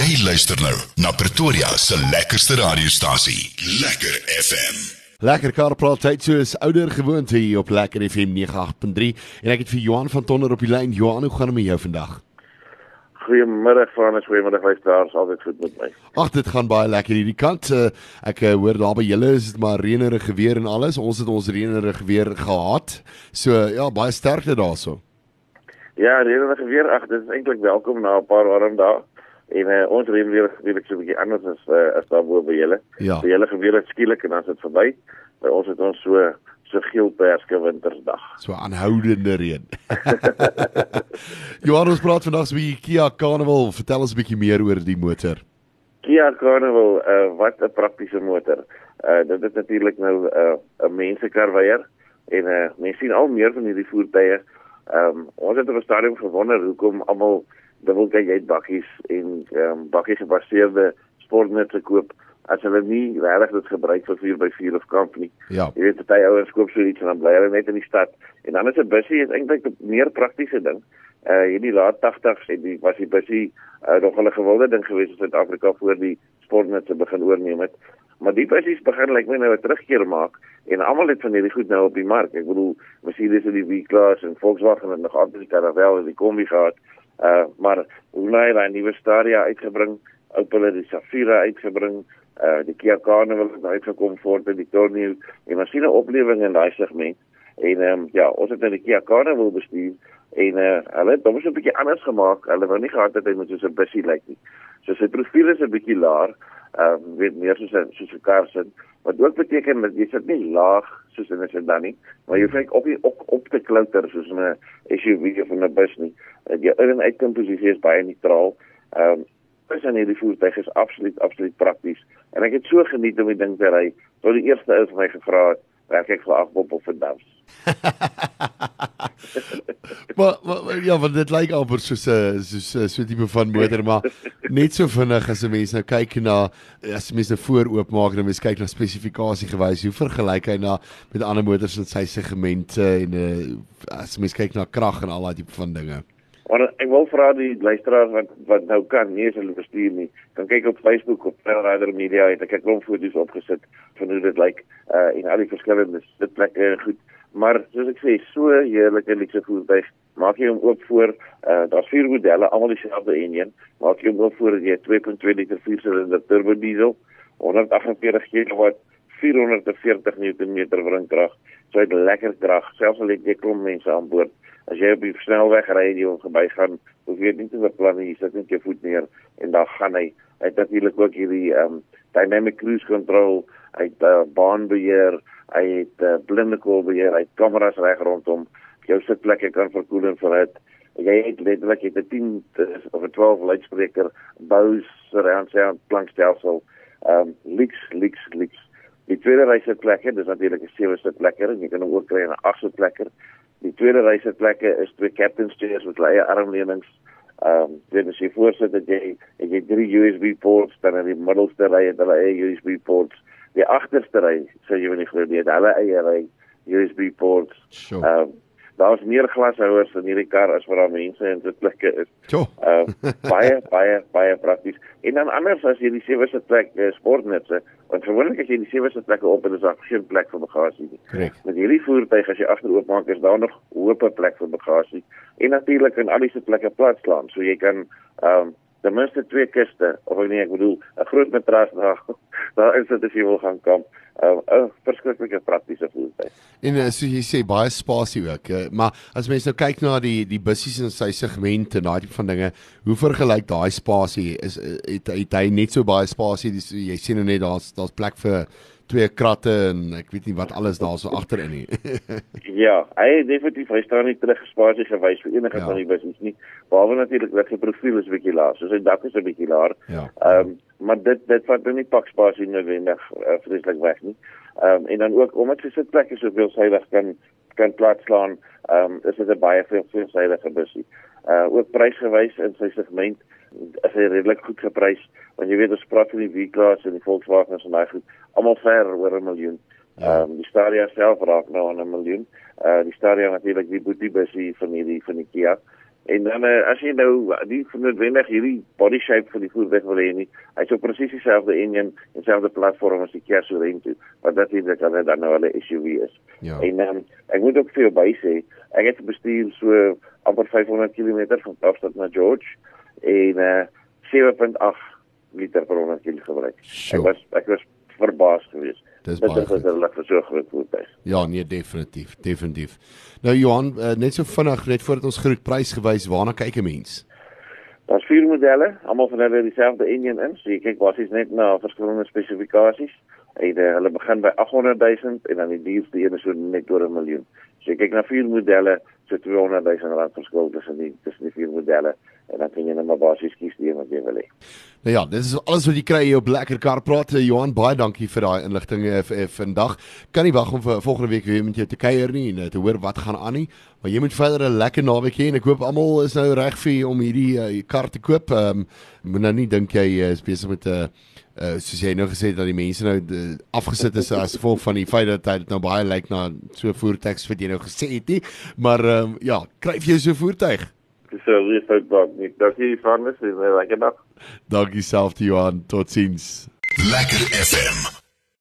Jy luister nou na Pretoria se lekkerste radiostasie, Lekker FM. Lekker karpraat tyd soos ouer gewoonte hier op Lekker FM 98.3 en ek het vir Johan van Tonder op die lyn. Johan, hoe gaan dit met jou vandag? Goeiemiddag Frans, goeiemiddag luisteraars, altyd goed met my. Ag, dit gaan baie lekker hierdie kant. Uh, ek uh, hoor daar by julle is dit maar reënerig weer en alles. Ons het ons reënerig weer gehad. So ja, baie sterkte daarso. Ja, reënerig weer. Ag, dit is eintlik welkom na 'n paar warm dae. En uh, ons reën weer natuurlik so 'n bietjie anders as uh, as daar bo by julle. Ja. By julle gebeur dit skielik en dan is dit verby. By ons het ons so so geel perske wintersdag. So aanhoudende reën. Johan, ons praat vandag so 'n bietjie Kia Carnival. Vertel ons 'n bietjie meer oor die motor. Kia Carnival, uh, wat 'n praktiese motor. Uh, dit is natuurlik nou 'n uh, 'n mensekarweier en uh, mense sien al meer van hierdie voertuie. Ehm um, ons het op 'n stadium gewonder hoekom almal dubbeltjie uit bakkies en ehm um, bakkies gebaseerde sportnette koop as hulle nie regtig dit gebruik vir 4x4 of kamp nie. Ja. Jy weet baie ouens koop so iets en dan bly hulle net in die stad. En dan is 'n bussie is eintlik 'n meer praktiese ding. Uh hierdie laat 80s het die was die bussie uh, nog 'n gewilde ding gewees in Suid-Afrika voor die sportnette begin oorneem het. Maar die bussies begin lyk like my nou 'n terugkeer maak en almal het van hierdie goed nou op die mark. Ek bedoel, Mercedes het die V-klas en Volkswagen het nog altyd die Caravelle en die Kombi gehad. Uh maar Hyundai het 'n nuwe Stadia uitgebring, Opel het die Safira uitgebring, uh die Kia Carnival het uitgekom voor die Tornado en ons sien 'n oplewing in daai segment. En ehm um, ja, ons het nou die Kia Carnival bestuur en uh hulle het hom so 'n bietjie anders gemaak. Hulle wou nie gehad het hy moet soos 'n bussie lyk nie. So sy profiel is 'n bietjie laer, ehm um, weet meer soos 'n soos 'n kar sit. Wat ook beteken dat jy sit nie laag soos in 'n sedan nie, maar jy kyk op die op, op te klouter soos 'n SUV of 'n bus nie. Dat jou in en uitkomposisie is baie neutraal. Ehm um, is en hierdie voertuig is absoluut absoluut prakties. En ek het so geniet om die ding te ry. Tot die eerste ou vir my gevra het, werk ek vir Agbop of vir Dans. maar, maar ja, want dit lyk amper soos 'n soos so 'n tipe van motor, maar net so vinnig as 'n mens nou kyk na as mense nou voor oopmaak en mense kyk na spesifikasie gewys, hoe vergelyk hy na met ander motors in sy segmente en uh, as mense kyk na krag en al daai tipe van dinge. Maar ek wil vra die luisteraars wat wat nou kan nie as hulle bestuur nie, kan kyk op Facebook of Trailrider Media het ek 'n klomp foto's opgesit van hoe dit lyk uh en al die verskillende sitplekke en goed. Maar soos ek sê, so heerlike luxe voertuig. Maak jy hom oop voor, uh daar's vier modelle, almal dieselfde enjin. Maak jy hom oop voor jy 2.2 liter viersilinder turbo diesel, 148 kW, 440 Nm wringkrag. So hy het lekker krag, selfs al het jy klomp mense aan boord. As jy op die snelweg ry en jy hom verbygaan, hoef jy nie te beplan jy sit net jou voet neer en dan gaan hy. Hy het natuurlik ook hierdie um dynamic cruise control, hy het uh, baanbeheer, hy het uh, blinde kolbeheer, hy het kameras reg rondom. Jou sitplekke kan verkoel en verhit. Jy het letterlik het 'n 10 of 'n 12 luidspreker, Bose surround sound klankstelsel. Um leaks, leaks, leaks. Die tweede ry sitplekke, dis natuurlik 'n sewe sitplekker en jy kan hom ook kry in 'n ag sitplekker. Die tweede ry sitplekke is twee captain's chairs met leie armleunings. Ehm um, dit is hier voorsit dat jy het jy drie USB ports dan in die middelste ry het hulle eie USB ports. Die agterste ry, sou jy nie glo nie, het hulle eie ry USB ports. Sure. Ehm um, daar's meer glashouers in hierdie kar as wat daar mense in dit plekke is. Ehm uh, baie baie baie prakties. En dan anders as jy die sewe sitplek uh, sportnetse, want gewoonlik as jy die sewe sitplekke op het, is daar geen plek vir bagasie nie. Korrek. Met hierdie voertuig as jy agter oopmaak, is daar nog hoop plek vir bagasie. En natuurlik kan al die sitplekke plat slaan, so jy kan ehm um, ten minste twee kiste of ek nee ek bedoel 'n groot matras daar daar is dit as jy wil gaan kamp. 'n 'n uh, verskriklike praktiese voertuig. En uh, so jy sê baie spasie ook, uh, maar as mense nou kyk na die die bussies in sy segmente en daai tipe van dinge, hoe vergelyk daai spasie is het, het hy net so baie spasie, die, jy sien nou net daar's daar's plek vir twee kratte en ek weet nie wat alles daar so agterin nie. ja, hy het definitief hy staan nie terug spasie gewys vir enige Ja. van die bussies nie. Behalwe natuurlik dat sy profiel is bietjie laag, soos sy dak is 'n bietjie laag. ja. Ehm um, maar dit dit vat nou nie pak spasie noodwendig uh, vreeslik weg nie. Ehm um, en dan ook omdat sy sitplekke so veelsidig kan kan plaatslaan, ehm um, is dit 'n baie veel veelsidige bussie. Uh ook prysgewys in sy segment is hy redelik goed geprys want jy weet ons praat van die V-klas en die Volkswagen en daai goed almal ver oor 'n miljoen. Ja. Ehm um, die Stadia self raak nou aan 'n miljoen. Uh die Stadia natuurlik die boetie bussie van hierdie van die Kia En dan uh, as jy nou die noodwendig hierdie body shape vir die voertuig wil hê nie, hy sou presies dieselfde engine en dieselfde platform as die Kia Sorento, wat dat dit dan dan nou 'n SUV is. Ja. En um, ek moet ook vir jou by sê, ek het bestuur so amper 500 km van Kaapstad na George en uh, 7.8 liter per 100 km gebruik. Sure. Ek was ek was verbaas geweest. Dis Dit baie is wonderlik vir so groot voertuig. Ja, nee, definitief, definitief. Nou Johan, uh, net so vinnig net voordat ons groet prys gewys, waarna kyk 'n mens? Daar's vier modelle, almal van hulle dieselfde engine in, so jy kyk basies net na verskillende spesifikasies. En uh, hulle begin by 800 000 en dan die duurste een is so net oor 'n miljoen. So jy kyk na vier modelle, so 200 000 rand verskil tussen die tussen die vier modelle en dan kan jy net maar basies kies die een wat jy wil hê. Nou ja, dis alles wat jy kry hier op Lekker Kar Praat. Eh, Johan, baie dankie vir daai inligting eh, eh, vandag. Kan nie wag om vir volgende week weer met jou te kuier nie en te hoor wat gaan aan nie. Maar jy moet verder 'n lekker naweek hê en ek hoop almal is nou reg vir om hierdie uh, kar te koop. Ehm um, moet nou nie dink jy uh, is besig met 'n uh, uh, soos jy nou gesê het dat die mense nou de, afgesit is as gevolg van die feit dat dit nou baie lyk na so voertuig wat jy nou gesê het nie. Maar um, ja, kry vir jou so 'n voertuig. So weer fout dalk nie. Daar sien jy van is, dis 'n lekker dag. Dankie self te Johan. Totsiens. Lekker FM.